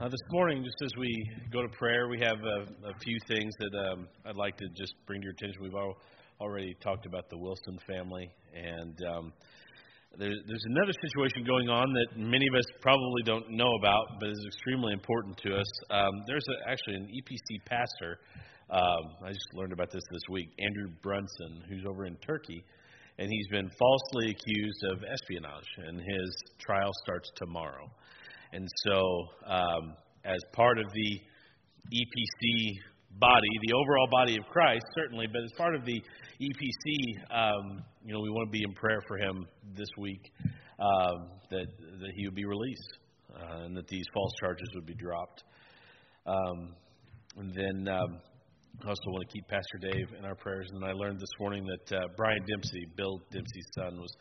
Uh, this morning, just as we go to prayer, we have a, a few things that um, I'd like to just bring to your attention. We've all, already talked about the Wilson family, and um, there, there's another situation going on that many of us probably don't know about, but is extremely important to us. Um, there's a, actually an EPC pastor. Um, I just learned about this this week, Andrew Brunson, who's over in Turkey, and he's been falsely accused of espionage, and his trial starts tomorrow. And so, um, as part of the EPC body, the overall body of Christ, certainly, but as part of the EPC, um, you know, we want to be in prayer for him this week um, that that he would be released uh, and that these false charges would be dropped. Um, and then um, I also want to keep Pastor Dave in our prayers. And I learned this morning that uh, Brian Dempsey, Bill Dempsey's son, was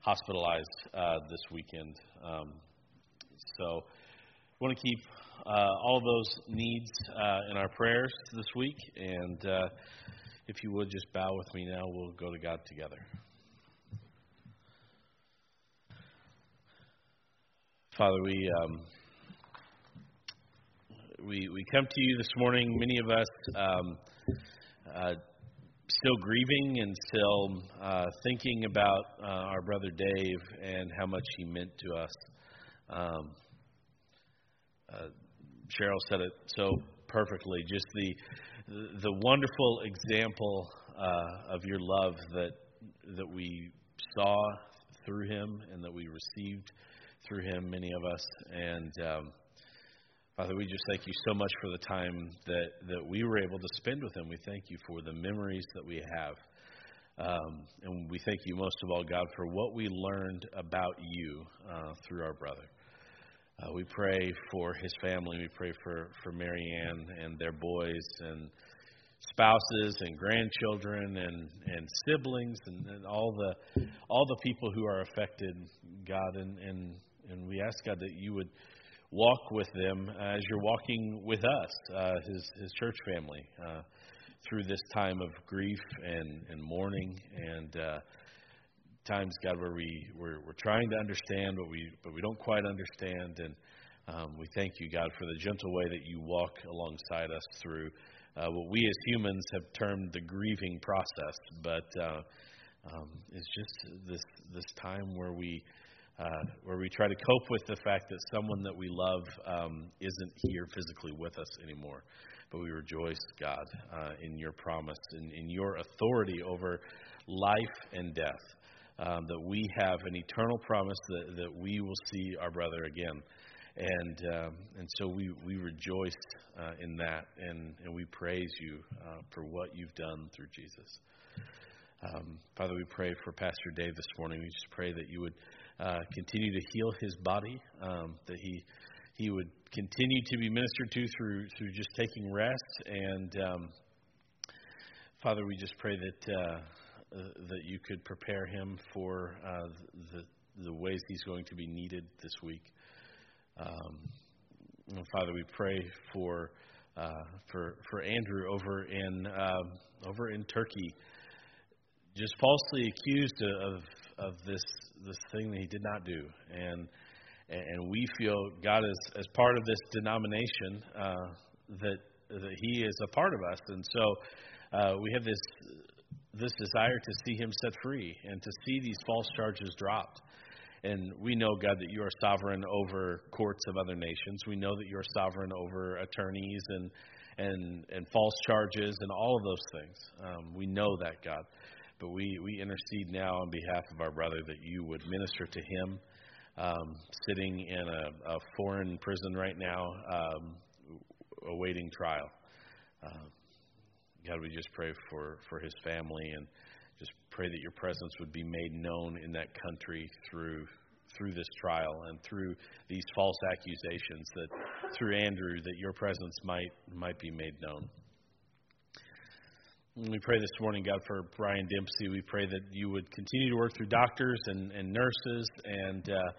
hospitalized uh, this weekend. Um, so I want to keep uh, all those needs uh, in our prayers this week. And uh, if you would just bow with me now, we'll go to God together. Father, we. Um, we, we come to you this morning, many of us um, uh, still grieving and still uh, thinking about uh, our brother Dave and how much he meant to us. Um, uh, Cheryl said it so perfectly. Just the the wonderful example uh, of your love that that we saw through him and that we received through him, many of us. And um, Father, we just thank you so much for the time that that we were able to spend with him. We thank you for the memories that we have. Um, and we thank you most of all, God, for what we learned about you uh, through our brother. Uh, we pray for his family. We pray for, for Marianne and their boys and spouses and grandchildren and, and siblings and, and all the all the people who are affected, God, and, and and we ask God that you would walk with them as you're walking with us, uh, his his church family, uh, through this time of grief and, and mourning and uh, times, God, where we we're, we're trying to understand, but we but we don't quite understand, and um, we thank you, God, for the gentle way that you walk alongside us through uh, what we as humans have termed the grieving process, but uh, um, it's just this this time where we. Uh, where we try to cope with the fact that someone that we love um, isn't here physically with us anymore. But we rejoice, God, uh, in your promise and in your authority over life and death um, that we have an eternal promise that, that we will see our brother again. And, um, and so we, we rejoice uh, in that, and, and we praise you uh, for what you've done through Jesus. Um, Father, we pray for Pastor Dave this morning. We just pray that you would uh, continue to heal his body, um, that he he would continue to be ministered to through through just taking rest. And um, Father, we just pray that uh, uh, that you could prepare him for uh, the, the ways he's going to be needed this week. Um, Father, we pray for uh, for for Andrew over in um, over in Turkey, just falsely accused of of this this thing that he did not do, and and we feel God is as part of this denomination uh, that that He is a part of us, and so uh, we have this this desire to see him set free and to see these false charges dropped. And we know, God, that you are sovereign over courts of other nations. We know that you are sovereign over attorneys and, and, and false charges and all of those things. Um, we know that, God. But we, we intercede now on behalf of our brother that you would minister to him, um, sitting in a, a, foreign prison right now, um, awaiting trial. Uh, God, we just pray for, for his family and just pray that your presence would be made known in that country through through this trial and through these false accusations that through Andrew that your presence might might be made known. We pray this morning, God, for Brian Dempsey. We pray that you would continue to work through doctors and, and nurses and uh,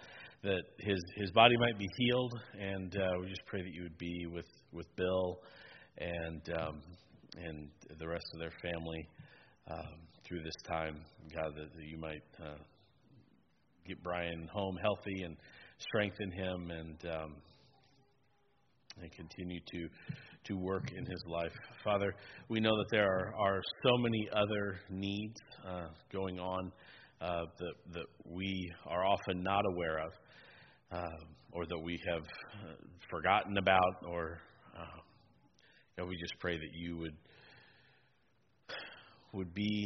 that his his body might be healed. And uh, we just pray that you would be with with Bill and um, and the rest of their family um, through this time. God, that, that you might uh, get Brian home healthy and strengthen him and um, and continue to to work in his life. Father, we know that there are, are so many other needs uh, going on uh, that, that we are often not aware of, uh, or that we have uh, forgotten about, or uh, we just pray that you would would be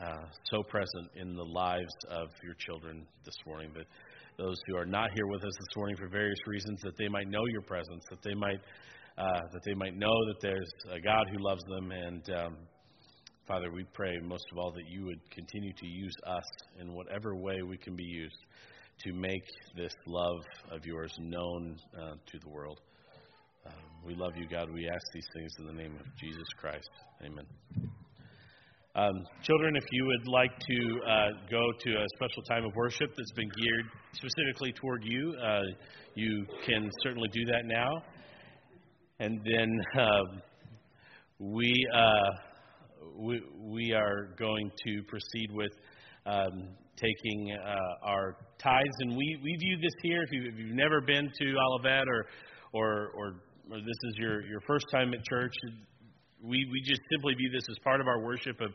uh, so present in the lives of your children this morning that those who are not here with us this morning for various reasons that they might know your presence, that they might uh, that they might know that there's a God who loves them. And um, Father, we pray most of all that you would continue to use us in whatever way we can be used to make this love of yours known uh, to the world. Uh, we love you, God. We ask these things in the name of Jesus Christ. Amen. Um, children, if you would like to uh, go to a special time of worship that's been geared specifically toward you, uh, you can certainly do that now. And then um, we, uh, we, we are going to proceed with um, taking uh, our tithes. And we, we view this here, if, you, you've never been to Olivet or, or, or, or this is your, your first time at church, we, we just simply view this as part of our worship of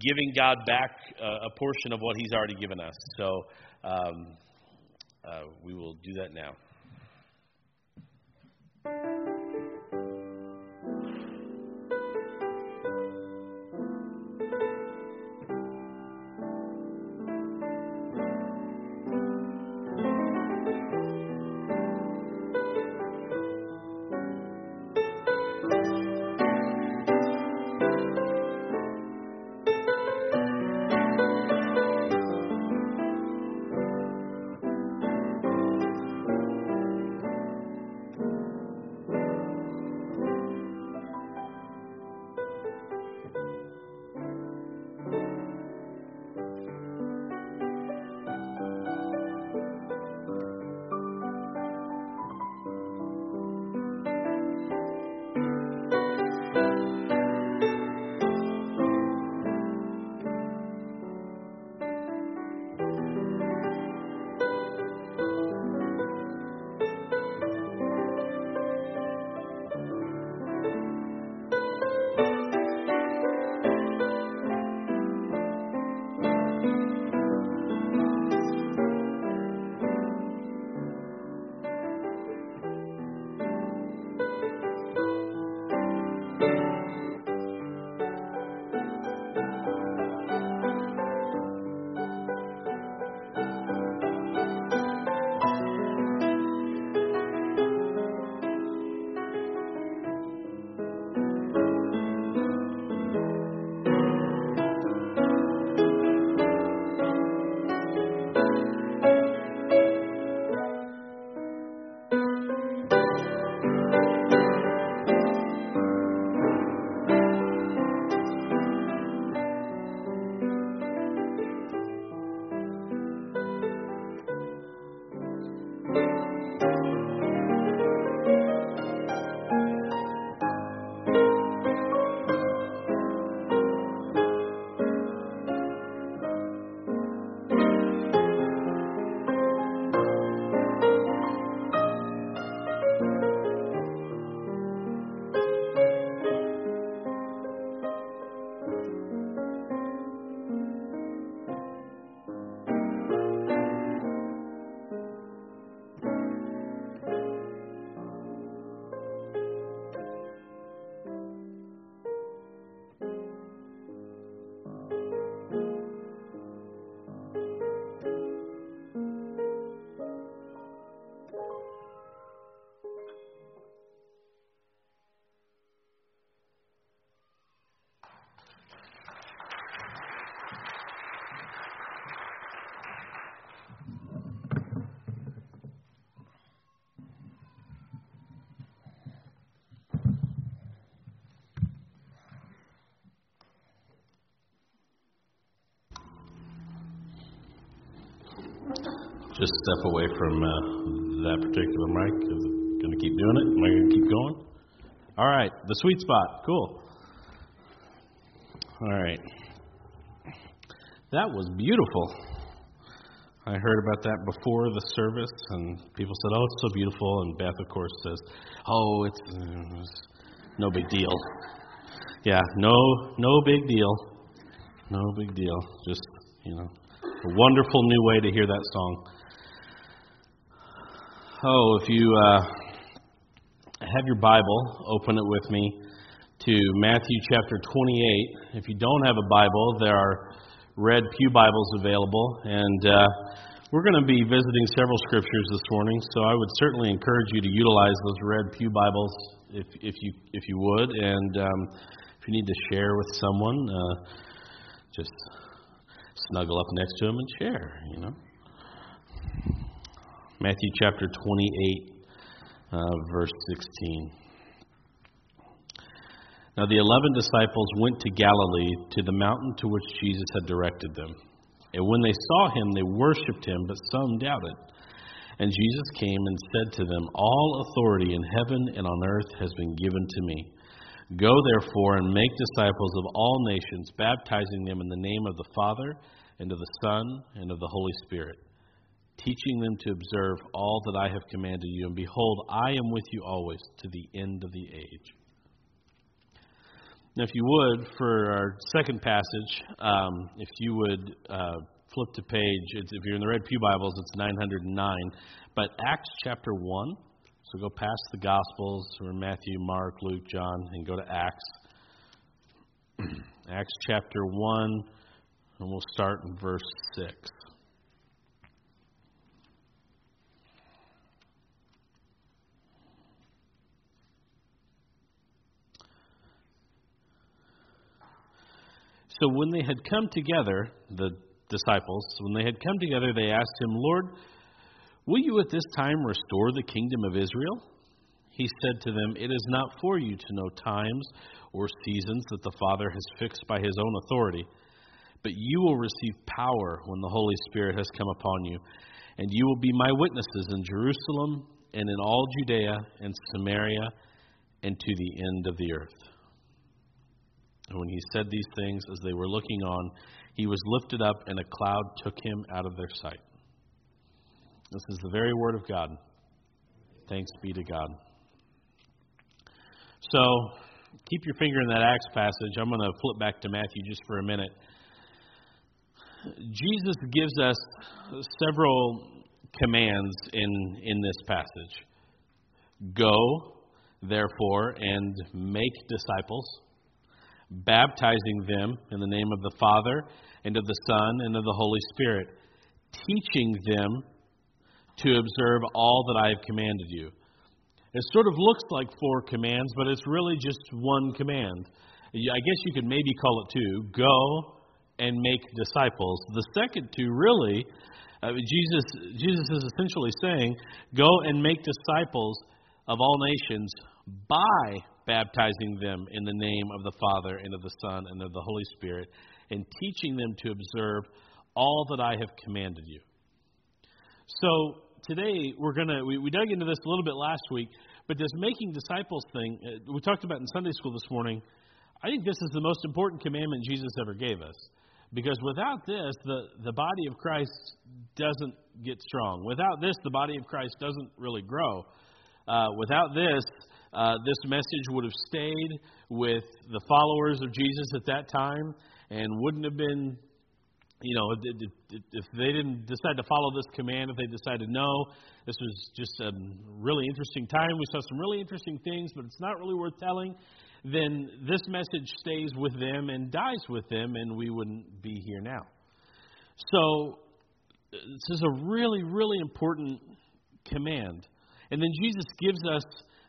giving God back uh, a portion of what He's already given us. So um, uh, we will do that now. Just step away from uh, that particular mic because I'm going to keep doing it. Am I going to keep going? All right, the sweet spot. Cool. All right. That was beautiful. I heard about that before the service, and people said, "Oh, it's so beautiful." And Beth, of course, says, "Oh, it's, it's no big deal." Yeah, no, no big deal, no big deal. Just you know, a wonderful new way to hear that song. Oh, if you uh, have your Bible, open it with me to Matthew chapter 28. If you don't have a Bible, there are red Pew Bibles available, and uh, we're going to be visiting several scriptures this morning. So I would certainly encourage you to utilize those red Pew Bibles if if you if you would, and um, if you need to share with someone, uh, just snuggle up next to them and share. You know, Matthew chapter 28, uh, verse 16. Now the eleven disciples went to Galilee, to the mountain to which Jesus had directed them. And when they saw him, they worshipped him, but some doubted. And Jesus came and said to them, All authority in heaven and on earth has been given to me. Go therefore and make disciples of all nations, baptizing them in the name of the Father, and of the Son, and of the Holy Spirit, teaching them to observe all that I have commanded you. And behold, I am with you always to the end of the age. Now, if you would, for our second passage, um, if you would uh, flip to page, if you're in the Red Pew Bibles, it's 909. But Acts chapter 1, so go past the Gospels, or Matthew, Mark, Luke, John, and go to Acts. Acts chapter 1, and we'll start in verse 6. So when they had come together, the disciples, when they had come together, they asked him, Lord, will you at this time restore the kingdom of Israel? He said to them, It is not for you to know times or seasons that the Father has fixed by his own authority, but you will receive power when the Holy Spirit has come upon you, and you will be my witnesses in Jerusalem and in all Judea and Samaria and to the end of the earth. And when he said these things, as they were looking on, he was lifted up, and a cloud took him out of their sight. This is the very word of God. Thanks be to God. So, keep your finger in that Acts passage. I'm going to flip back to Matthew just for a minute. Jesus gives us several commands in, in this passage Go, therefore, and make disciples baptizing them in the name of the Father and of the Son and of the Holy Spirit, teaching them to observe all that I have commanded you. It sort of looks like four commands, but it's really just one command. I guess you could maybe call it two go and make disciples. The second two, really, uh, Jesus, Jesus is essentially saying, go and make disciples of all nations by baptizing them in the name of the Father and of the Son and of the Holy Spirit, and teaching them to observe all that I have commanded you. So today we're gonna we, we dug into this a little bit last week, but this making disciples thing uh, we talked about in Sunday school this morning. I think this is the most important commandment Jesus ever gave us. Because without this, the, the body of Christ doesn't get strong. Without this, the body of Christ doesn't really grow. Uh, without this, uh, this message would have stayed with the followers of Jesus at that time and wouldn't have been, you know, if they didn't decide to follow this command, if they decided, no, this was just a really interesting time, we saw some really interesting things, but it's not really worth telling, then this message stays with them and dies with them, and we wouldn't be here now. So, this is a really, really important command. And then Jesus gives us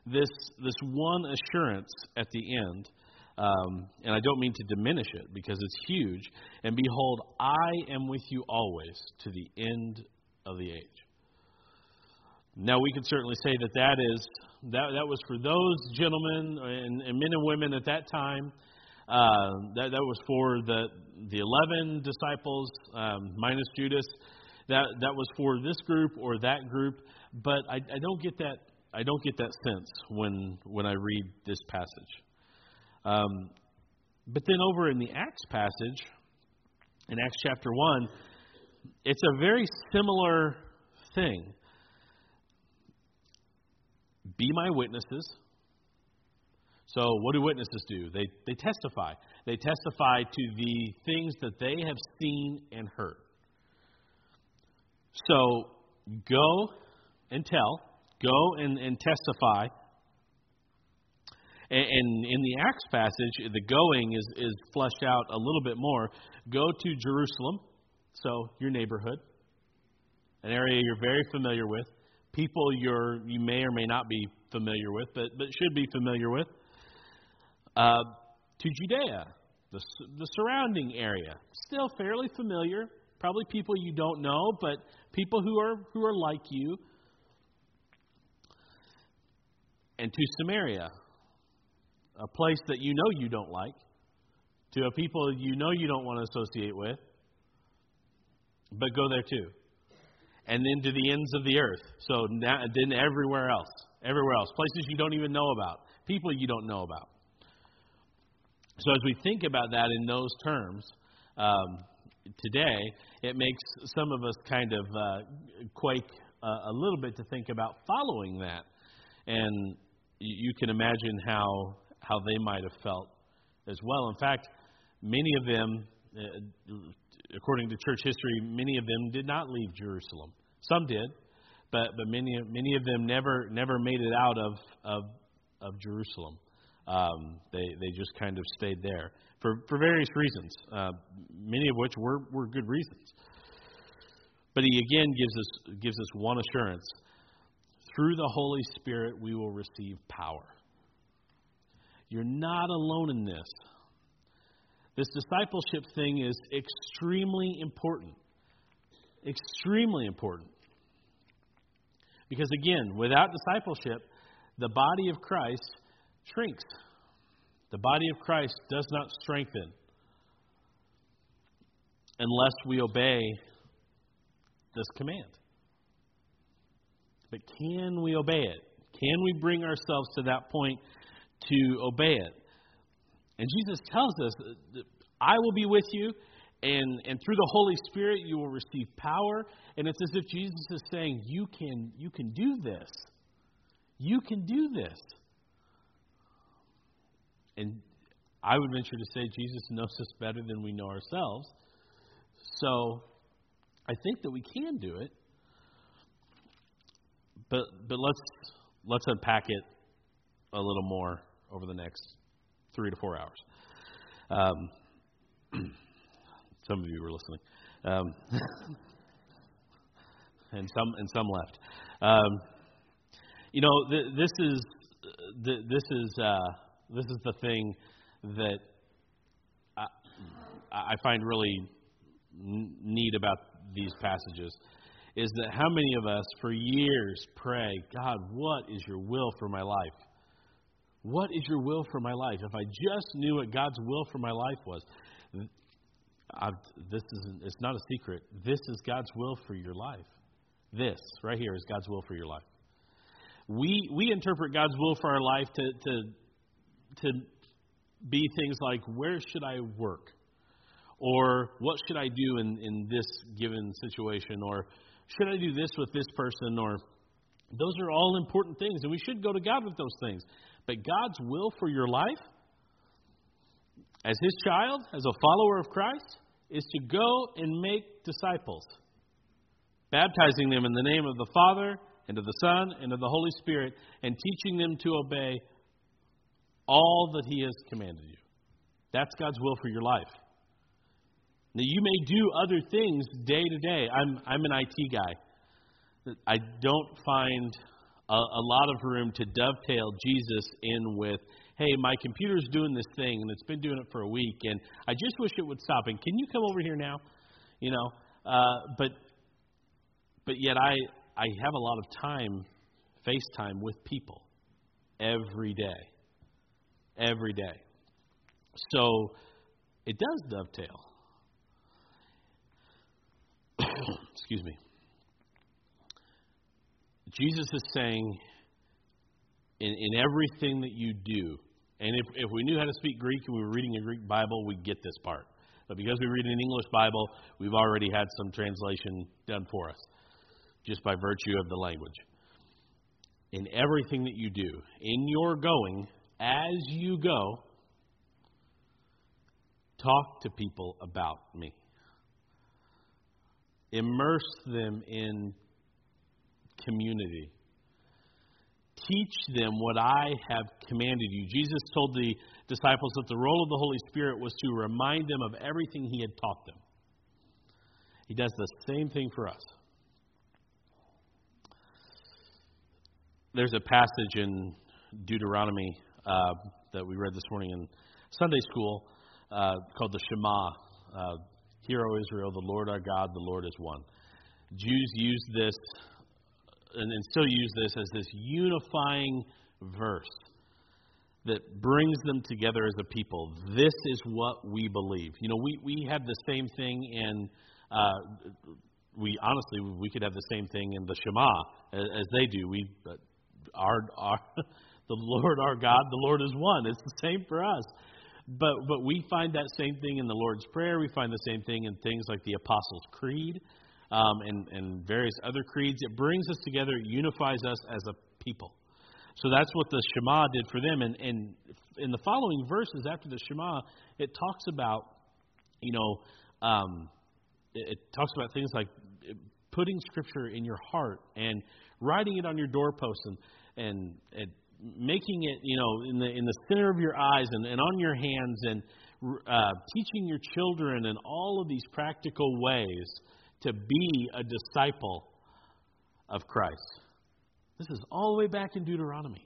this, this one assurance at the end. Um, and I don't mean to diminish it because it's huge. And behold, I am with you always to the end of the age. Now we could certainly say that that is that that was for those gentlemen and, and men and women at that time. Uh, that that was for the the eleven disciples um, minus Judas. That that was for this group or that group. But I, I don't get that I don't get that sense when when I read this passage. Um, but then over in the Acts passage, in Acts chapter one, it's a very similar thing. Be my witnesses. So, what do witnesses do? They, they testify. They testify to the things that they have seen and heard. So, go and tell, go and, and testify. And, and in the Acts passage, the going is, is fleshed out a little bit more. Go to Jerusalem, so your neighborhood, an area you're very familiar with, people you're, you may or may not be familiar with, but, but should be familiar with uh, to Judea, the, the surrounding area. Still fairly familiar, probably people you don't know, but people who are, who are like you. And to Samaria, a place that you know you don't like, to a people you know you don't want to associate with, but go there too. And then to the ends of the earth. So now, then everywhere else. Everywhere else. Places you don't even know about. People you don't know about. So, as we think about that in those terms um, today, it makes some of us kind of uh, quake uh, a little bit to think about following that. And you can imagine how, how they might have felt as well. In fact, many of them, uh, according to church history, many of them did not leave Jerusalem. Some did, but, but many, many of them never, never made it out of, of, of Jerusalem. Um, they they just kind of stayed there for for various reasons, uh, many of which were were good reasons. But he again gives us gives us one assurance: through the Holy Spirit we will receive power. You're not alone in this. This discipleship thing is extremely important. Extremely important. Because again, without discipleship, the body of Christ shrinks. The body of Christ does not strengthen unless we obey this command. But can we obey it? Can we bring ourselves to that point to obey it? And Jesus tells us, I will be with you, and, and through the Holy Spirit you will receive power. And it's as if Jesus is saying, You can, you can do this. You can do this. And I would venture to say Jesus knows us better than we know ourselves. So I think that we can do it. But but let's let's unpack it a little more over the next three to four hours. Um, some of you were listening, um, and some and some left. Um, you know, th- this is th- this is uh, this is the thing that I, I find really neat about these passages is that how many of us for years pray, God, what is your will for my life? What is your will for my life? If I just knew what God's will for my life was, I've, this is it's not a secret. This is God's will for your life. This right here is God's will for your life. We we interpret God's will for our life to to to be things like where should I work? Or what should I do in, in this given situation? Or should I do this with this person? Or those are all important things, and we should go to God with those things. But God's will for your life, as His child, as a follower of Christ, is to go and make disciples, baptizing them in the name of the Father, and of the Son, and of the Holy Spirit, and teaching them to obey all that He has commanded you. That's God's will for your life. Now, you may do other things day to day. I'm, I'm an IT guy. I don't find a, a lot of room to dovetail Jesus in with, hey, my computer's doing this thing and it's been doing it for a week and I just wish it would stop. And can you come over here now? You know, uh, but but yet I I have a lot of time, FaceTime with people every day every day. So it does dovetail. Excuse me. Jesus is saying, in, in everything that you do, and if, if we knew how to speak Greek and we were reading a Greek Bible, we'd get this part. But because we read an English Bible, we've already had some translation done for us, just by virtue of the language. In everything that you do, in your going, as you go, talk to people about me. Immerse them in community. Teach them what I have commanded you. Jesus told the disciples that the role of the Holy Spirit was to remind them of everything he had taught them. He does the same thing for us. There's a passage in Deuteronomy uh, that we read this morning in Sunday school uh, called the Shema. Uh, Hear, O Israel, the Lord our God, the Lord is one. Jews use this and, and still use this as this unifying verse that brings them together as a people. This is what we believe. You know, we, we have the same thing in, uh, we honestly, we could have the same thing in the Shema as, as they do. We, our, our, the Lord our God, the Lord is one. It's the same for us. But, but we find that same thing in the Lord's Prayer. We find the same thing in things like the Apostles' Creed um, and, and various other creeds. It brings us together, it unifies us as a people. So that's what the Shema did for them. And, and in the following verses after the Shema, it talks about, you know, um, it, it talks about things like putting Scripture in your heart and writing it on your doorposts and, and, and making it, you know, in the in the center of your eyes and, and on your hands and uh, teaching your children in all of these practical ways to be a disciple of Christ. This is all the way back in Deuteronomy.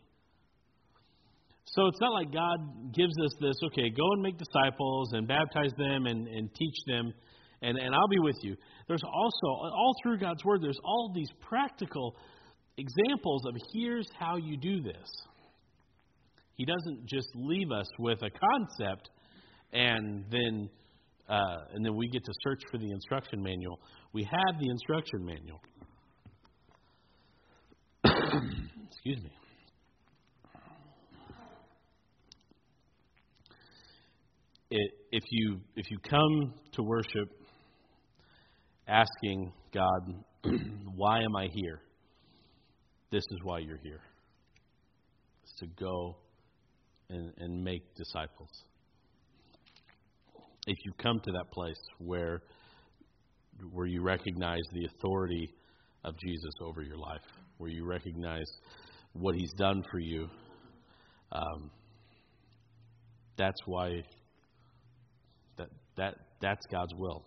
So it's not like God gives us this, okay, go and make disciples and baptize them and, and teach them, and, and I'll be with you. There's also, all through God's Word, there's all these practical examples of here's how you do this. He doesn't just leave us with a concept and then uh, and then we get to search for the instruction manual. We have the instruction manual. Excuse me. It, if you if you come to worship asking God, why am I here? This is why you're here. It's to go and, and make disciples if you come to that place where where you recognize the authority of Jesus over your life, where you recognize what He's done for you, um, that's why that that that's God's will.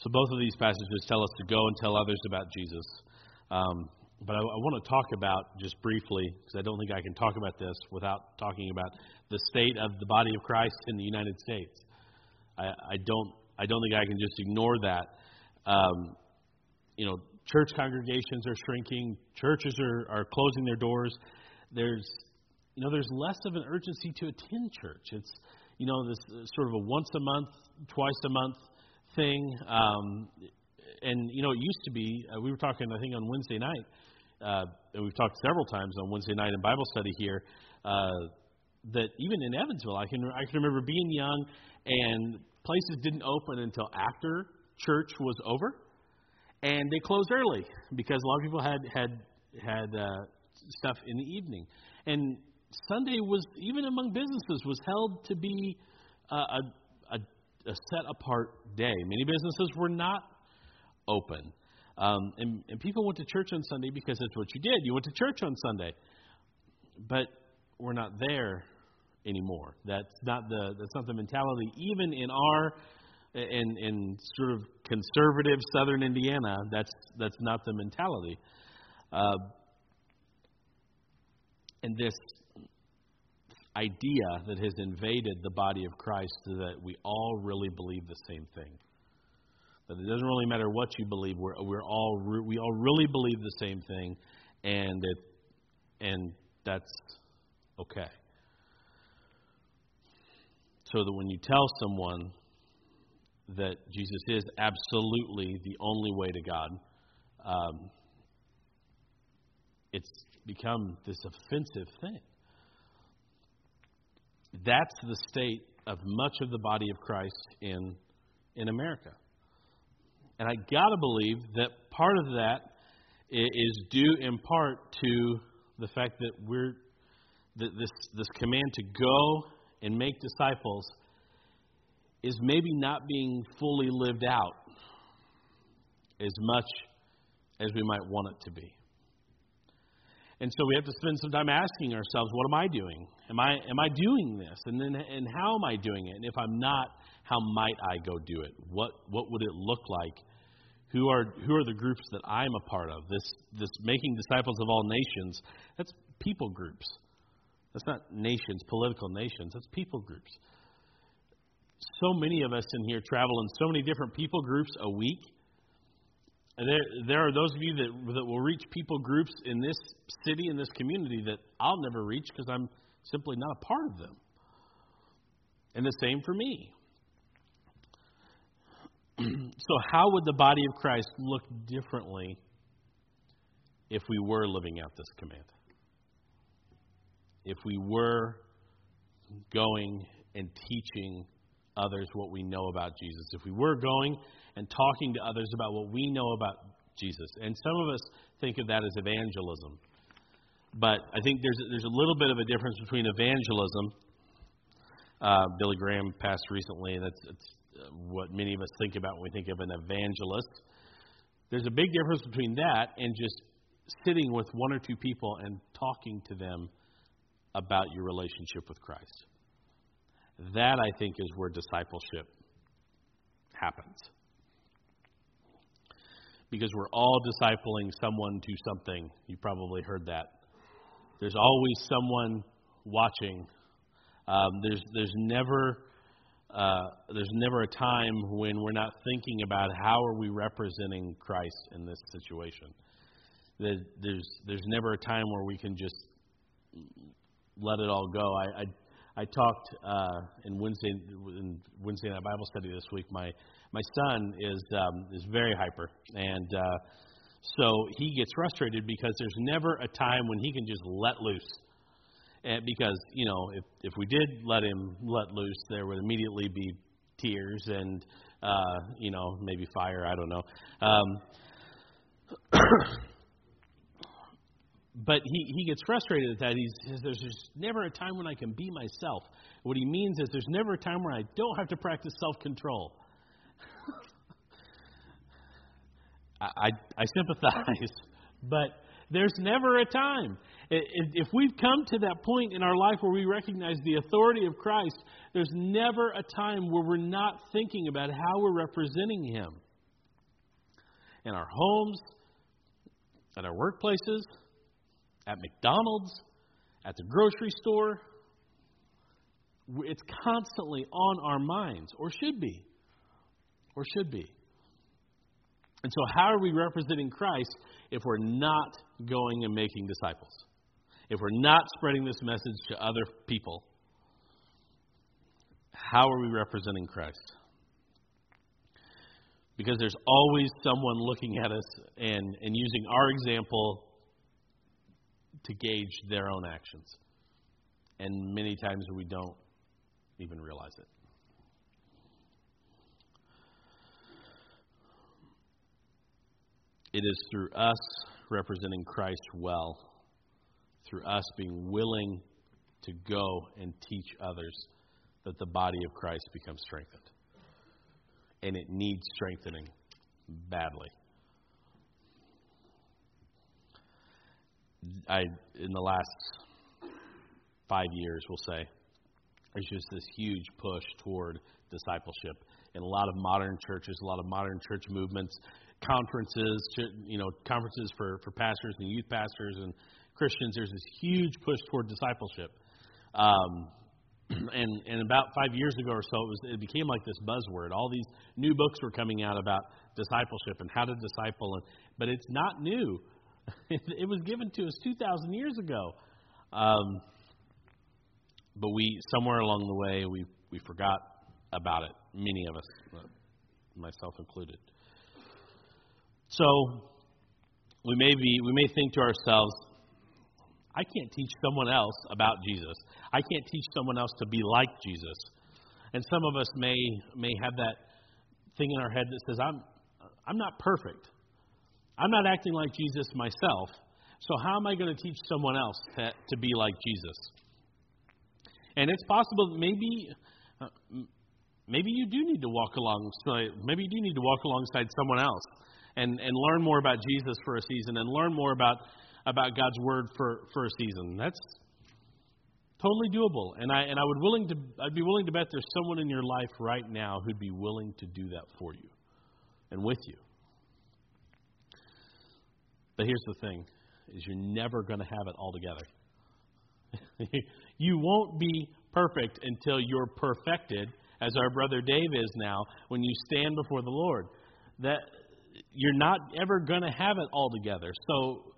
So both of these passages tell us to go and tell others about Jesus. Um, but I, I, want to talk about just briefly, because I don't think I can talk about this without talking about the state of the body of Christ in the United States. I, I don't I don't think I can just ignore that. Um, you know, church congregations are shrinking, churches are, are closing their doors. There's you know, there's less of an urgency to attend church. It's you know this uh, sort of a once a month, twice a month thing. Um, and you know, it used to be. Uh, we were talking, I think, on Wednesday night, uh, and we've talked several times on Wednesday night in Bible study here. Uh, that even in Evansville, I can I can remember being young and places didn't open until after church was over, and they closed early because a lot of people had had had uh, stuff in the evening, and Sunday was even among businesses was held to be a, a, a set apart day. Many businesses were not open. Um, and, and people went to church on Sunday because that's what you did. You went to church on Sunday. But we're not there anymore. That's not the that's not the mentality. Even in our in in sort of conservative Southern Indiana, that's that's not the mentality. Uh, and this idea that has invaded the body of Christ that we all really believe the same thing. That it doesn't really matter what you believe. We're we're all we all really believe the same thing, and it and that's okay. So that when you tell someone that Jesus is absolutely the only way to God, um, it's become this offensive thing. That's the state of much of the body of Christ in, in America. And I got to believe that part of that is due in part to the fact that we're that this this command to go and make disciples is maybe not being fully lived out as much as we might want it to be. And so we have to spend some time asking ourselves, what am I doing? Am I am I doing this? And then and how am I doing it? And if I'm not, how might I go do it? What what would it look like? Who are who are the groups that I'm a part of? This this making disciples of all nations, that's people groups. That's not nations, political nations. That's people groups. So many of us in here travel in so many different people groups a week there, there are those of you that, that will reach people groups in this city, in this community, that I'll never reach because I'm simply not a part of them. And the same for me. so, how would the body of Christ look differently if we were living out this command? If we were going and teaching others what we know about Jesus, if we were going and talking to others about what we know about Jesus. And some of us think of that as evangelism. But I think there's, there's a little bit of a difference between evangelism. Uh, Billy Graham passed recently, and that's, that's uh, what many of us think about when we think of an evangelist. There's a big difference between that and just sitting with one or two people and talking to them about your relationship with Christ. That, I think, is where discipleship happens because we're all discipling someone to something. You probably heard that. There's always someone watching. Um, there's there's never uh, there's never a time when we're not thinking about how are we representing Christ in this situation. There's there's never a time where we can just let it all go. I I, I talked uh, in Wednesday in Wednesday night Bible study this week. My my son is um, is very hyper, and uh, so he gets frustrated because there's never a time when he can just let loose. And because you know, if if we did let him let loose, there would immediately be tears and uh, you know maybe fire. I don't know. Um, but he, he gets frustrated at that. He says, There's just never a time when I can be myself. What he means is, there's never a time where I don't have to practice self control. I, I sympathize, but there's never a time. If we've come to that point in our life where we recognize the authority of Christ, there's never a time where we're not thinking about how we're representing Him. In our homes, at our workplaces, at McDonald's, at the grocery store, it's constantly on our minds, or should be. Or should be. And so, how are we representing Christ if we're not going and making disciples? If we're not spreading this message to other people? How are we representing Christ? Because there's always someone looking at us and, and using our example to gauge their own actions. And many times we don't even realize it. It is through us representing Christ well, through us being willing to go and teach others, that the body of Christ becomes strengthened. And it needs strengthening badly. I, in the last five years, we'll say, there's just this huge push toward discipleship in a lot of modern churches, a lot of modern church movements conferences, you know, conferences for, for pastors and youth pastors and Christians, there's this huge push toward discipleship. Um, and, and about five years ago or so, it, was, it became like this buzzword. All these new books were coming out about discipleship and how to disciple, and, but it's not new. it was given to us 2,000 years ago. Um, but we, somewhere along the way, we, we forgot about it, many of us, myself included. So we may be we may think to ourselves, I can't teach someone else about Jesus. I can't teach someone else to be like Jesus. And some of us may may have that thing in our head that says, I'm I'm not perfect. I'm not acting like Jesus myself. So how am I going to teach someone else to, to be like Jesus? And it's possible that maybe uh, maybe you do need to walk alongside maybe you do need to walk alongside someone else and, and learn more about Jesus for a season and learn more about about God's word for, for a season. That's totally doable. And I and I would willing to I'd be willing to bet there's someone in your life right now who'd be willing to do that for you and with you. But here's the thing is you're never going to have it all together. you won't be perfect until you're perfected as our brother Dave is now when you stand before the Lord. That you're not ever going to have it all together. So,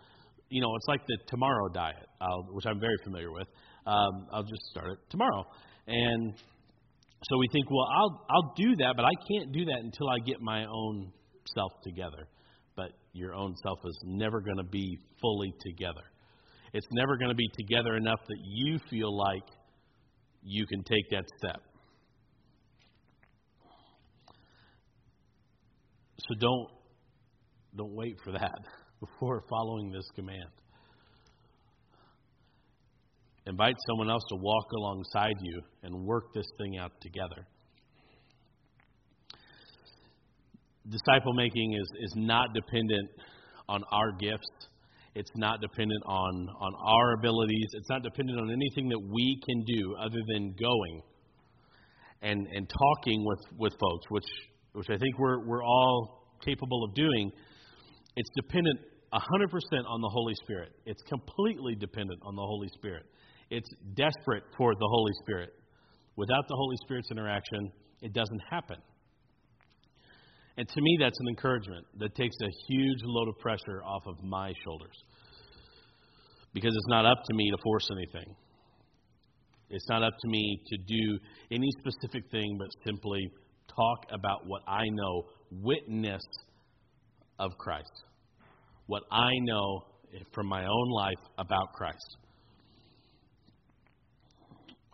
you know, it's like the tomorrow diet, I'll, which I'm very familiar with. Um, I'll just start it tomorrow, and so we think, well, I'll I'll do that, but I can't do that until I get my own self together. But your own self is never going to be fully together. It's never going to be together enough that you feel like you can take that step. So don't don't wait for that before following this command. Invite someone else to walk alongside you and work this thing out together. Disciple making is, is not dependent on our gifts. It's not dependent on, on our abilities. It's not dependent on anything that we can do other than going and, and talking with, with folks, which, which I think we're, we're all capable of doing. It's dependent 100% on the Holy Spirit. It's completely dependent on the Holy Spirit. It's desperate for the Holy Spirit. Without the Holy Spirit's interaction, it doesn't happen. And to me, that's an encouragement that takes a huge load of pressure off of my shoulders. Because it's not up to me to force anything. It's not up to me to do any specific thing, but simply talk about what I know, witness of Christ. What I know from my own life about Christ.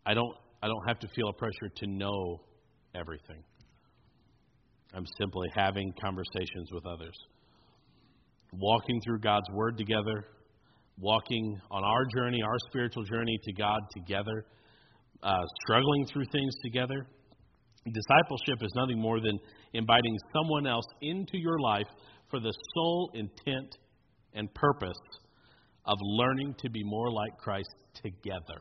I don't, I don't have to feel a pressure to know everything. I'm simply having conversations with others. Walking through God's Word together, walking on our journey, our spiritual journey to God together, uh, struggling through things together. Discipleship is nothing more than inviting someone else into your life for the sole intent and purpose of learning to be more like Christ together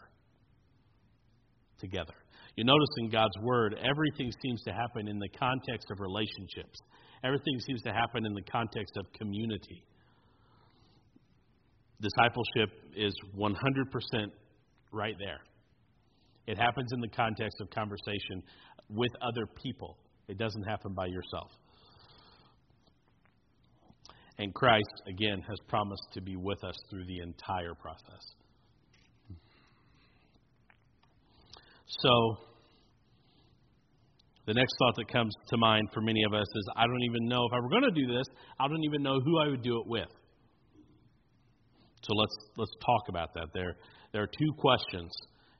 together. You notice in God's Word, everything seems to happen in the context of relationships, everything seems to happen in the context of community. Discipleship is 100% right there. It happens in the context of conversation with other people, it doesn't happen by yourself. And Christ, again, has promised to be with us through the entire process. So, the next thought that comes to mind for many of us is I don't even know if I were going to do this, I don't even know who I would do it with. So let's let's talk about that. There there are two questions.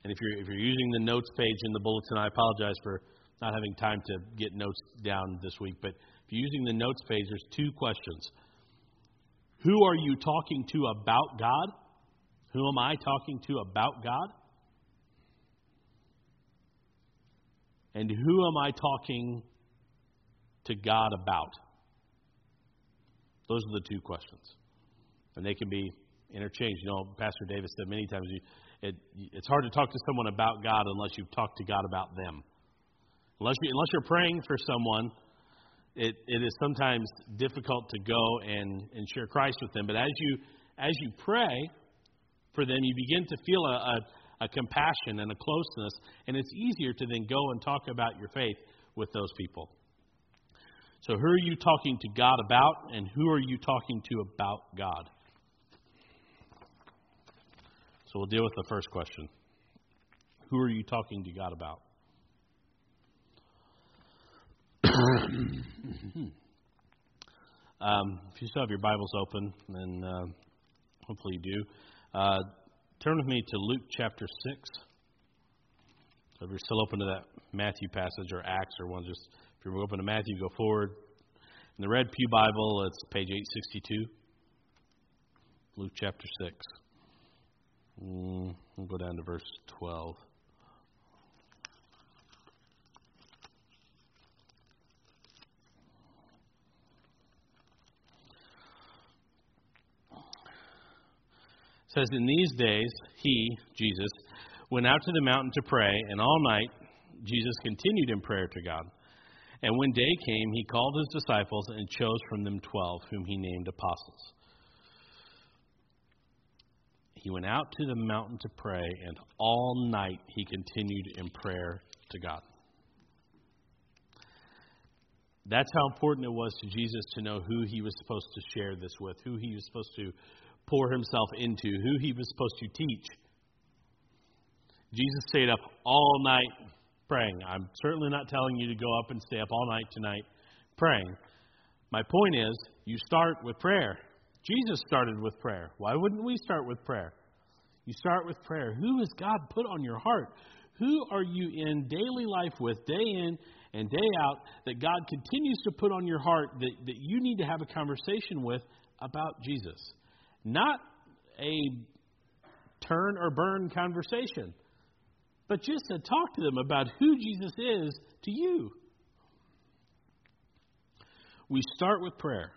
And if you're if you're using the notes page in the bulletin, I apologize for not having time to get notes down this week, but if you're using the notes page, there's two questions. Who are you talking to about God? Who am I talking to about God? And who am I talking to God about? Those are the two questions. And they can be interchanged. You know, Pastor Davis said many times it, it's hard to talk to someone about God unless you've talked to God about them. Unless, you, unless you're praying for someone, it, it is sometimes difficult to go and, and share Christ with them. But as you, as you pray for them, you begin to feel a, a, a compassion and a closeness, and it's easier to then go and talk about your faith with those people. So, who are you talking to God about, and who are you talking to about God? So, we'll deal with the first question Who are you talking to God about? Um, if you still have your Bibles open, and uh, hopefully you do, uh, Turn with me to Luke chapter 6. So if you're still open to that Matthew passage or Acts or one. Just if you're open to Matthew, go forward. In the Red Pew Bible, it's page 862. Luke chapter 6. Mm, we'll go down to verse 12. Says, In these days, he, Jesus, went out to the mountain to pray, and all night Jesus continued in prayer to God. And when day came, he called his disciples and chose from them twelve, whom he named apostles. He went out to the mountain to pray, and all night he continued in prayer to God. That's how important it was to Jesus to know who he was supposed to share this with, who he was supposed to pour himself into, who he was supposed to teach. Jesus stayed up all night praying. I'm certainly not telling you to go up and stay up all night tonight praying. My point is, you start with prayer. Jesus started with prayer. Why wouldn't we start with prayer? You start with prayer. Who has God put on your heart? Who are you in daily life with, day in and day out, that God continues to put on your heart that, that you need to have a conversation with about Jesus? Not a turn or burn conversation, but just to talk to them about who Jesus is to you. We start with prayer.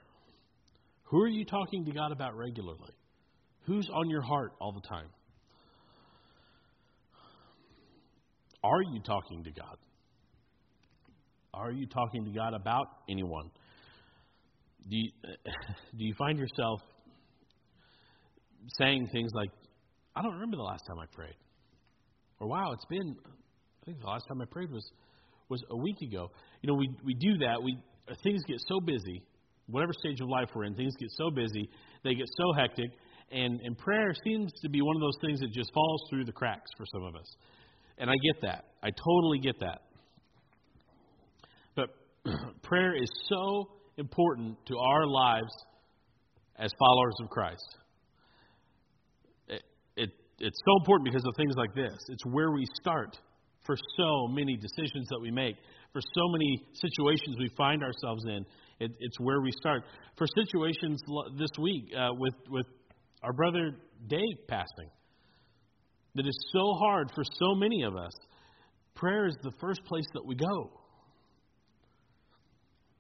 Who are you talking to God about regularly? Who's on your heart all the time? Are you talking to God? Are you talking to God about anyone? Do you, do you find yourself saying things like, I don't remember the last time I prayed? Or, wow, it's been, I think the last time I prayed was, was a week ago. You know, we, we do that. We, uh, things get so busy, whatever stage of life we're in, things get so busy, they get so hectic, and, and prayer seems to be one of those things that just falls through the cracks for some of us. And I get that. I totally get that. But prayer is so important to our lives as followers of Christ. It, it, it's so important because of things like this. It's where we start for so many decisions that we make, for so many situations we find ourselves in. It, it's where we start. For situations this week uh, with, with our brother Dave passing that is so hard for so many of us, prayer is the first place that we go.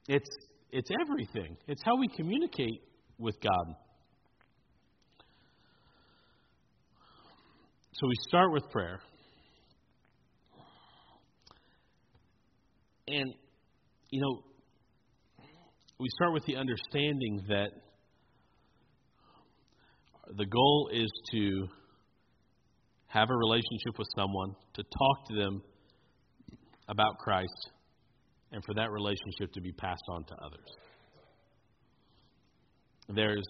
It's, it's everything, it's how we communicate with God. So we start with prayer. And, you know, we start with the understanding that the goal is to have a relationship with someone, to talk to them about Christ, and for that relationship to be passed on to others. There's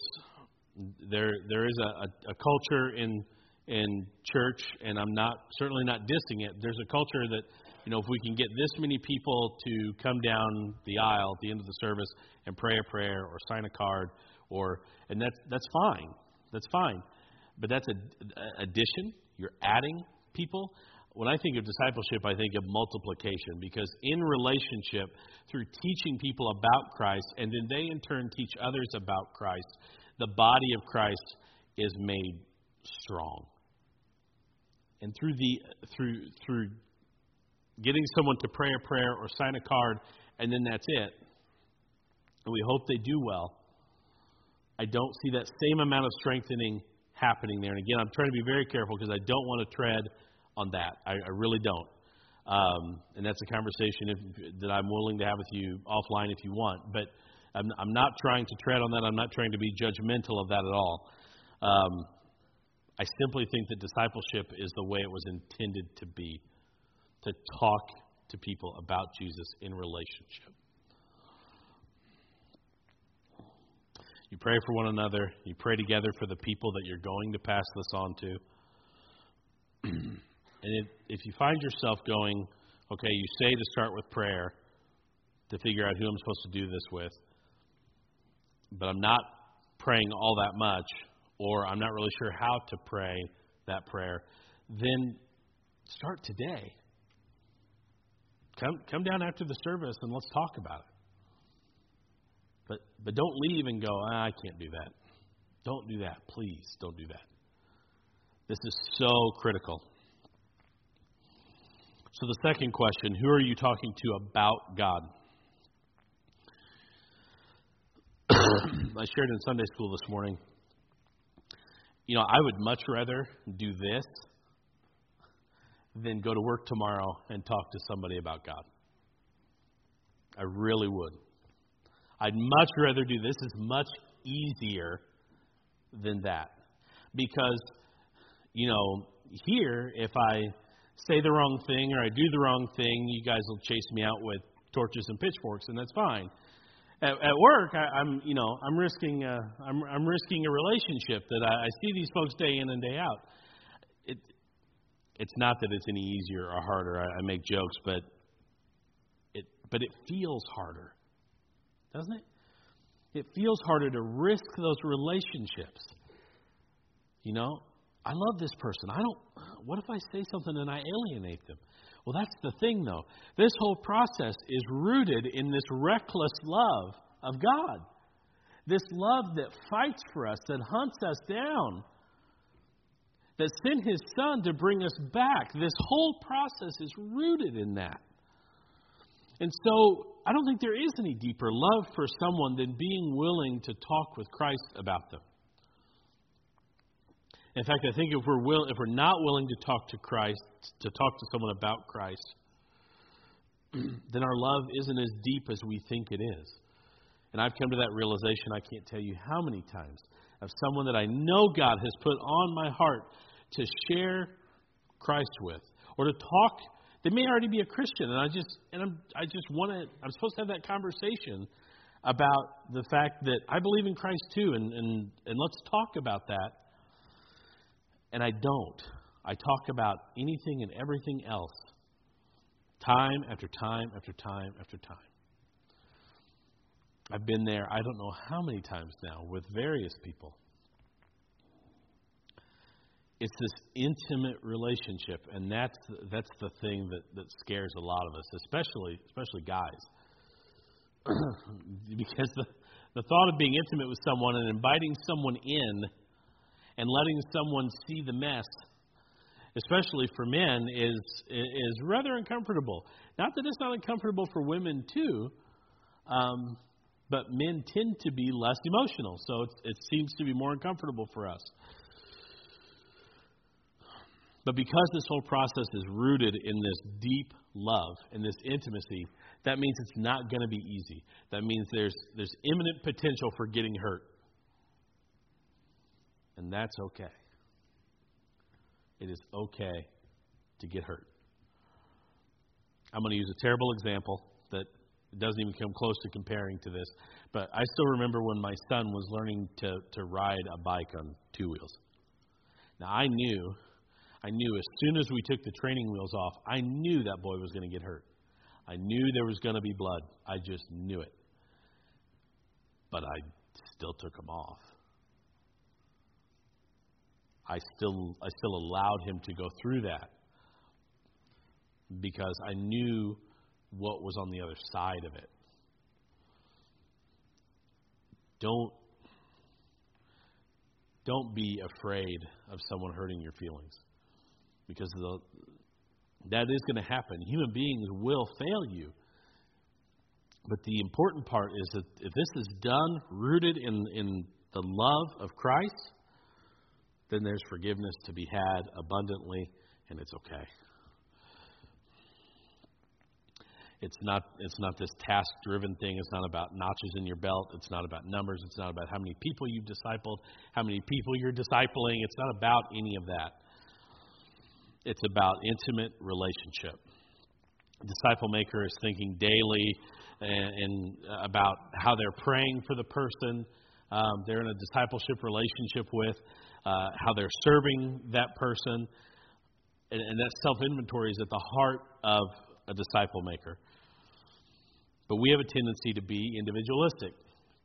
there there is a, a, a culture in in church, and I'm not certainly not dissing it. There's a culture that you know if we can get this many people to come down the aisle at the end of the service and pray a prayer or sign a card or and that's that's fine. That's fine. But that's a addition you're adding people. When I think of discipleship, I think of multiplication because in relationship, through teaching people about Christ, and then they in turn teach others about Christ, the body of Christ is made strong. And through the through through getting someone to pray a prayer or sign a card, and then that's it. And we hope they do well. I don't see that same amount of strengthening happening there. And again, I'm trying to be very careful because I don't want to tread on that. I, I really don't. Um, and that's a conversation if, that I'm willing to have with you offline if you want. But I'm, I'm, not trying to tread on that. I'm not trying to be judgmental of that at all. Um, I simply think that discipleship is the way it was intended to be to talk to people about Jesus in relationship. You pray for one another. You pray together for the people that you're going to pass this on to. and if, if you find yourself going, okay, you say to start with prayer to figure out who I'm supposed to do this with, but I'm not praying all that much, or I'm not really sure how to pray that prayer, then start today. come come down after the service and let's talk about it. But but don't leave and go, ah, I can't do that. Don't do that. Please don't do that. This is so critical. So the second question, who are you talking to about God? I shared in Sunday school this morning. You know, I would much rather do this than go to work tomorrow and talk to somebody about God. I really would. I'd much rather do this. is much easier than that. Because, you know, here, if I say the wrong thing or I do the wrong thing, you guys will chase me out with torches and pitchforks, and that's fine. At, at work, I, I'm, you know, I'm risking, a, I'm, I'm risking a relationship that I, I see these folks day in and day out. It, it's not that it's any easier or harder. I, I make jokes, but it, but it feels harder, doesn't it? It feels harder to risk those relationships. You know, I love this person. I don't. What if I say something and I alienate them? Well, that's the thing, though. This whole process is rooted in this reckless love of God. This love that fights for us, that hunts us down, that sent his son to bring us back. This whole process is rooted in that. And so I don't think there is any deeper love for someone than being willing to talk with Christ about them. In fact, I think if we're will, if we're not willing to talk to Christ, to talk to someone about Christ, then our love isn't as deep as we think it is. And I've come to that realization I can't tell you how many times of someone that I know God has put on my heart to share Christ with or to talk they may already be a Christian and I just and I'm I just want to I'm supposed to have that conversation about the fact that I believe in Christ too and and and let's talk about that and I don't. I talk about anything and everything else, time after time after time after time. I've been there, I don't know how many times now, with various people. It's this intimate relationship, and that's that's the thing that, that scares a lot of us, especially especially guys. because the, the thought of being intimate with someone and inviting someone in and letting someone see the mess, especially for men, is is rather uncomfortable. Not that it's not uncomfortable for women too, um, but men tend to be less emotional, so it seems to be more uncomfortable for us. But because this whole process is rooted in this deep love and this intimacy, that means it's not going to be easy. That means there's there's imminent potential for getting hurt and that's okay. It is okay to get hurt. I'm going to use a terrible example that doesn't even come close to comparing to this, but I still remember when my son was learning to, to ride a bike on two wheels. Now, I knew, I knew as soon as we took the training wheels off, I knew that boy was going to get hurt. I knew there was going to be blood. I just knew it. But I still took them off. I still I still allowed him to go through that because I knew what was on the other side of it. Don't don't be afraid of someone hurting your feelings because the, that is going to happen. Human beings will fail you. But the important part is that if this is done rooted in, in the love of Christ, then there's forgiveness to be had abundantly, and it's okay. It's not, it's not this task driven thing. It's not about notches in your belt. It's not about numbers. It's not about how many people you've discipled, how many people you're discipling. It's not about any of that. It's about intimate relationship. Disciple maker is thinking daily eh, and, and about how they're praying for the person um, they're in a discipleship relationship with uh, how they're serving that person. And, and that self inventory is at the heart of a disciple maker. But we have a tendency to be individualistic,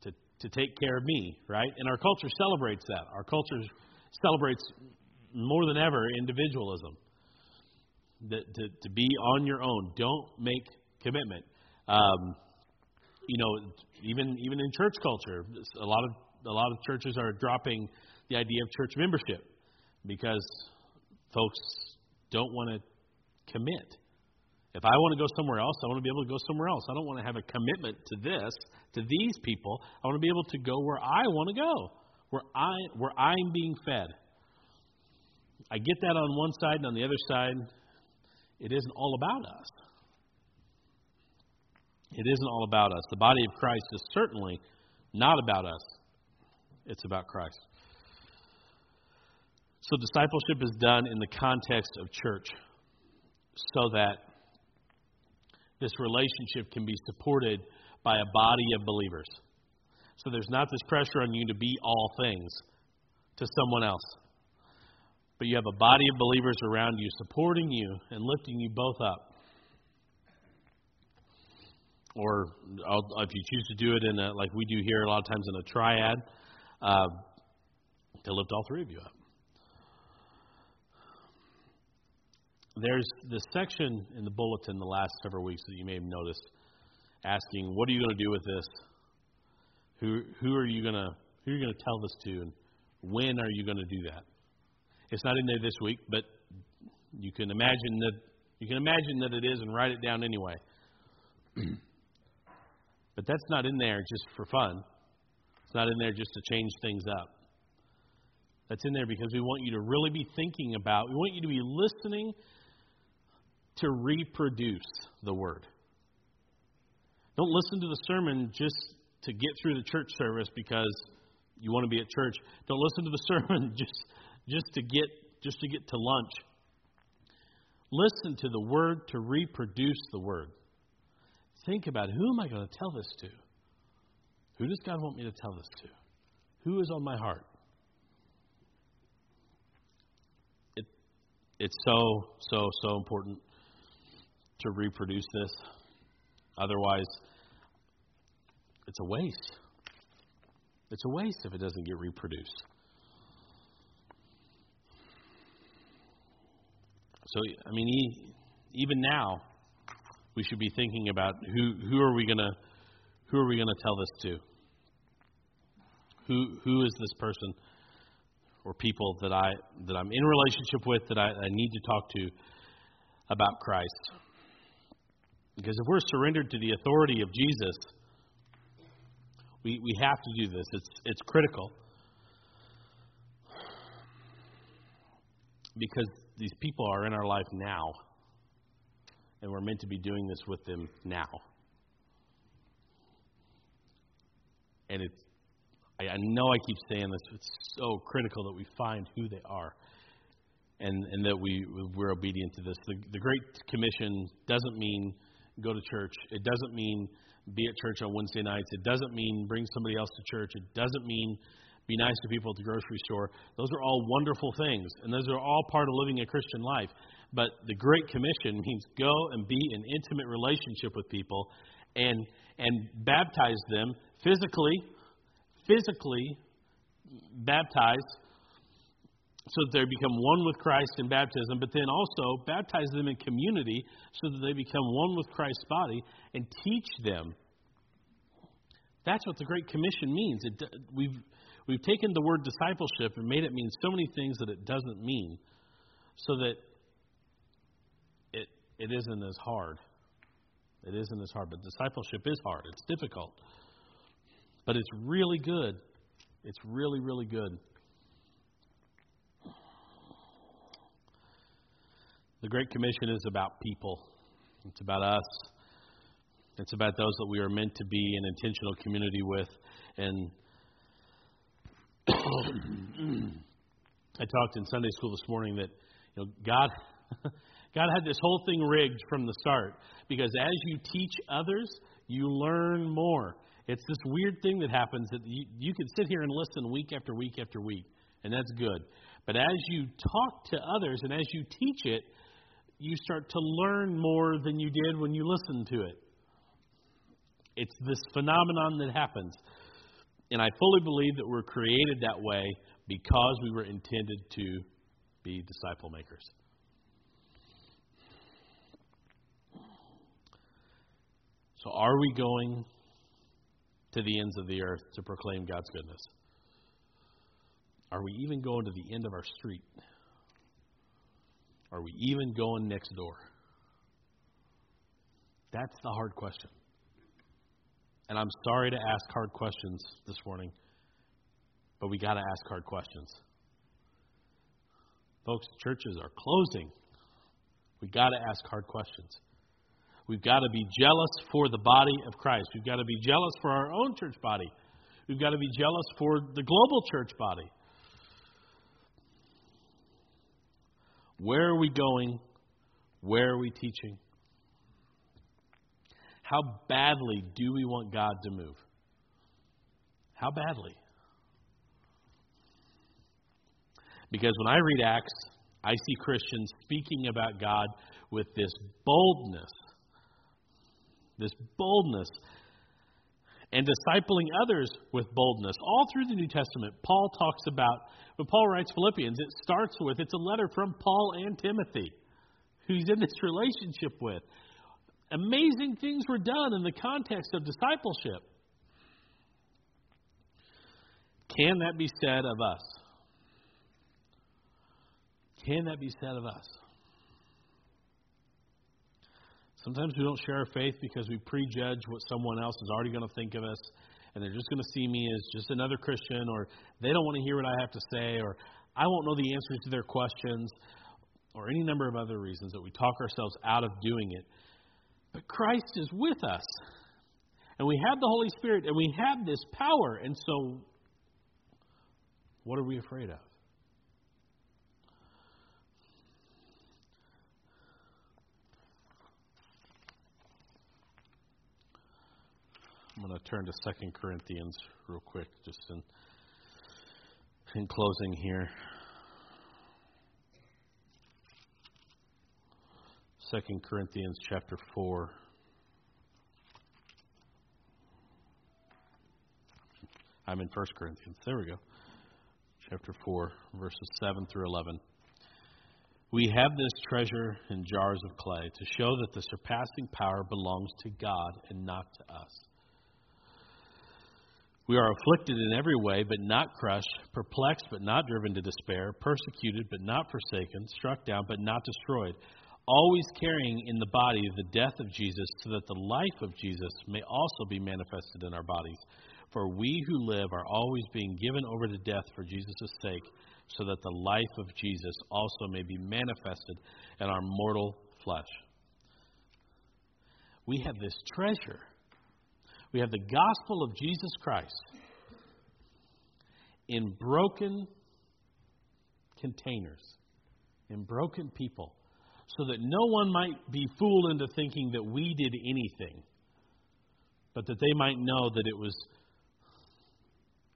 to, to take care of me, right? And our culture celebrates that. Our culture celebrates more than ever individualism. to, to, to be on your own. Don't make commitment. Um, you know, even even in church culture, a lot of a lot of churches are dropping the idea of church membership because folks don't want to commit. If I want to go somewhere else, I want to be able to go somewhere else. I don't want to have a commitment to this, to these people. I want to be able to go where I want to go, where I where I'm being fed. I get that on one side, and on the other side, it isn't all about us. It isn't all about us. The body of Christ is certainly not about us, it's about Christ. So, discipleship is done in the context of church so that this relationship can be supported by a body of believers. So, there's not this pressure on you to be all things to someone else, but you have a body of believers around you supporting you and lifting you both up or I'll, if you choose to do it in a, like we do here a lot of times in a triad, uh, to lift all three of you up. There's this section in the bulletin the last several weeks that you may have noticed, asking, "What are you going to do with this? Who who are you going to who are you going to tell this to, and when are you going to do that?" It's not in there this week, but you can imagine that you can imagine that it is, and write it down anyway. But that's not in there just for fun. It's not in there just to change things up. That's in there because we want you to really be thinking about, we want you to be listening to reproduce the Word. Don't listen to the sermon just to get through the church service because you want to be at church. Don't listen to the sermon just, just, to, get, just to get to lunch. Listen to the Word to reproduce the Word think about who am I going to tell this to? Who does God want me to tell this to? Who is on my heart? It, it's so, so, so important to reproduce this. Otherwise, it's a waste. It's a waste if it doesn't get reproduced. So, I mean, even now, we should be thinking about who who are we gonna who are we gonna tell this to? Who who is this person or people that I that I'm in relationship with that I, I need to talk to about Christ? Because if we're surrendered to the authority of Jesus, we, we have to do this. It's it's critical. Because these people are in our life now and we're meant to be doing this with them now. And it's, I, I know I keep saying this, it's so critical that we find who they are and, and that we, we're obedient to this. The, the Great Commission doesn't mean go to church, it doesn't mean be at church on Wednesday nights, it doesn't mean bring somebody else to church, it doesn't mean be nice to people at the grocery store. Those are all wonderful things, and those are all part of living a Christian life. But the Great Commission means go and be in intimate relationship with people and, and baptize them physically, physically baptize so that they become one with Christ in baptism, but then also baptize them in community so that they become one with Christ's body and teach them. That's what the Great Commission means. It, we've, we've taken the word discipleship and made it mean so many things that it doesn't mean so that it, it isn't as hard. It isn't as hard, but discipleship is hard. It's difficult. But it's really good. It's really, really good. The Great Commission is about people, it's about us. It's about those that we are meant to be in intentional community with. And I talked in Sunday school this morning that you know God God had this whole thing rigged from the start because as you teach others, you learn more. It's this weird thing that happens that you, you can sit here and listen week after week after week, and that's good. But as you talk to others and as you teach it, you start to learn more than you did when you listened to it. It's this phenomenon that happens. And I fully believe that we're created that way because we were intended to be disciple makers. So, are we going to the ends of the earth to proclaim God's goodness? Are we even going to the end of our street? Are we even going next door? That's the hard question. And I'm sorry to ask hard questions this morning, but we got to ask hard questions. Folks, churches are closing. We got to ask hard questions. We've got to be jealous for the body of Christ. We've got to be jealous for our own church body. We've got to be jealous for the global church body. Where are we going? Where are we teaching? How badly do we want God to move? How badly? Because when I read Acts, I see Christians speaking about God with this boldness. This boldness. And discipling others with boldness. All through the New Testament, Paul talks about, when Paul writes Philippians, it starts with, it's a letter from Paul and Timothy, who he's in this relationship with. Amazing things were done in the context of discipleship. Can that be said of us? Can that be said of us? Sometimes we don't share our faith because we prejudge what someone else is already going to think of us, and they're just going to see me as just another Christian, or they don't want to hear what I have to say, or I won't know the answers to their questions, or any number of other reasons that we talk ourselves out of doing it. But Christ is with us. And we have the Holy Spirit and we have this power. And so, what are we afraid of? I'm going to turn to 2 Corinthians real quick, just in, in closing here. 2 Corinthians chapter 4. I'm in 1 Corinthians. There we go. Chapter 4, verses 7 through 11. We have this treasure in jars of clay to show that the surpassing power belongs to God and not to us. We are afflicted in every way, but not crushed, perplexed, but not driven to despair, persecuted, but not forsaken, struck down, but not destroyed always carrying in the body the death of Jesus, so that the life of Jesus may also be manifested in our bodies. For we who live are always being given over to death for Jesus' sake, so that the life of Jesus also may be manifested in our mortal flesh. We have this treasure. We have the gospel of Jesus Christ in broken containers, in broken people so that no one might be fooled into thinking that we did anything, but that they might know that it was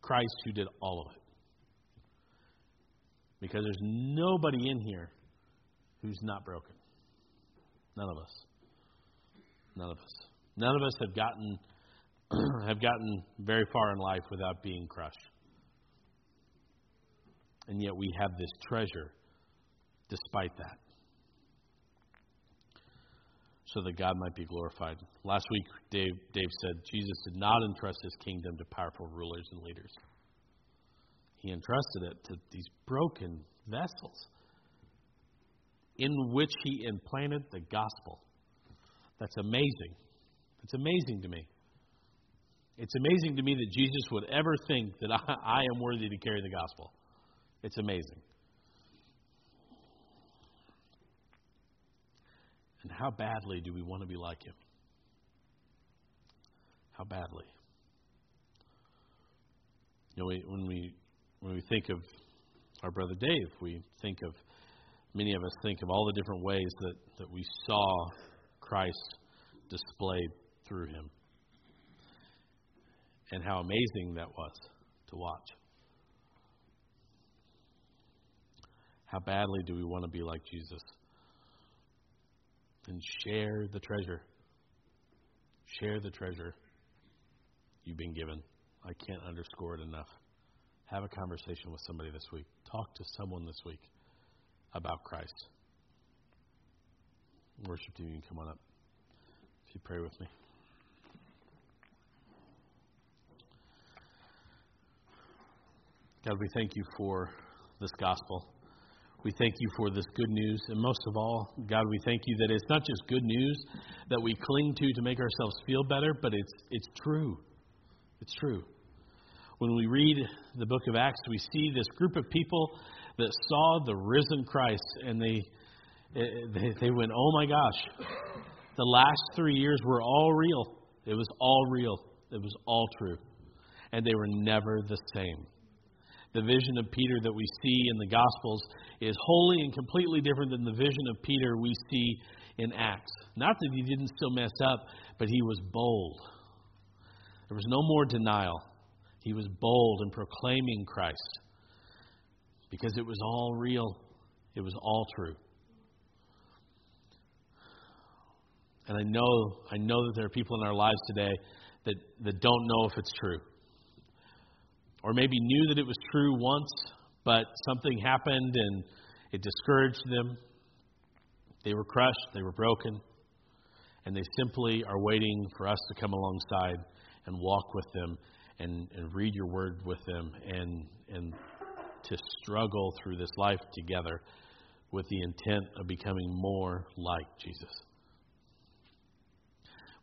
Christ who did all of it. Because there's nobody in here who's not broken. None of us. None of us. None of us have gotten have gotten very far in life without being crushed. And yet we have this treasure despite that so that God might be glorified. Last week, Dave, Dave said Jesus did not entrust his kingdom to powerful rulers and leaders, he entrusted it to these broken vessels in which he implanted the gospel. That's amazing. It's amazing to me. It's amazing to me that Jesus would ever think that I, I am worthy to carry the gospel. It's amazing. And how badly do we want to be like him? How badly? You know, we, when we when we think of our brother Dave, we think of many of us think of all the different ways that, that we saw Christ displayed through him. And how amazing that was to watch. How badly do we want to be like Jesus? and share the treasure. Share the treasure you've been given. I can't underscore it enough. Have a conversation with somebody this week. Talk to someone this week about Christ. Worship team, you can come on up if you pray with me. God, we thank you for this gospel. We thank you for this good news. And most of all, God, we thank you that it's not just good news that we cling to to make ourselves feel better, but it's, it's true. It's true. When we read the book of Acts, we see this group of people that saw the risen Christ and they, eh, they, they went, oh my gosh, the last three years were all real. It was all real. It was all true. And they were never the same. The vision of Peter that we see in the Gospels is wholly and completely different than the vision of Peter we see in Acts. Not that he didn't still mess up, but he was bold. There was no more denial. He was bold in proclaiming Christ because it was all real, it was all true. And I know, I know that there are people in our lives today that, that don't know if it's true. Or maybe knew that it was true once, but something happened and it discouraged them. They were crushed, they were broken, and they simply are waiting for us to come alongside and walk with them and, and read your word with them and, and to struggle through this life together with the intent of becoming more like Jesus.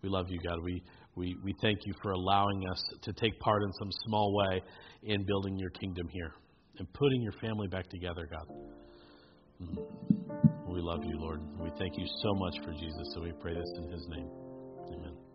We love you, God. We, we, we thank you for allowing us to take part in some small way in building your kingdom here and putting your family back together, God. Mm-hmm. We love you, Lord. We thank you so much for Jesus, so we pray this in his name. Amen.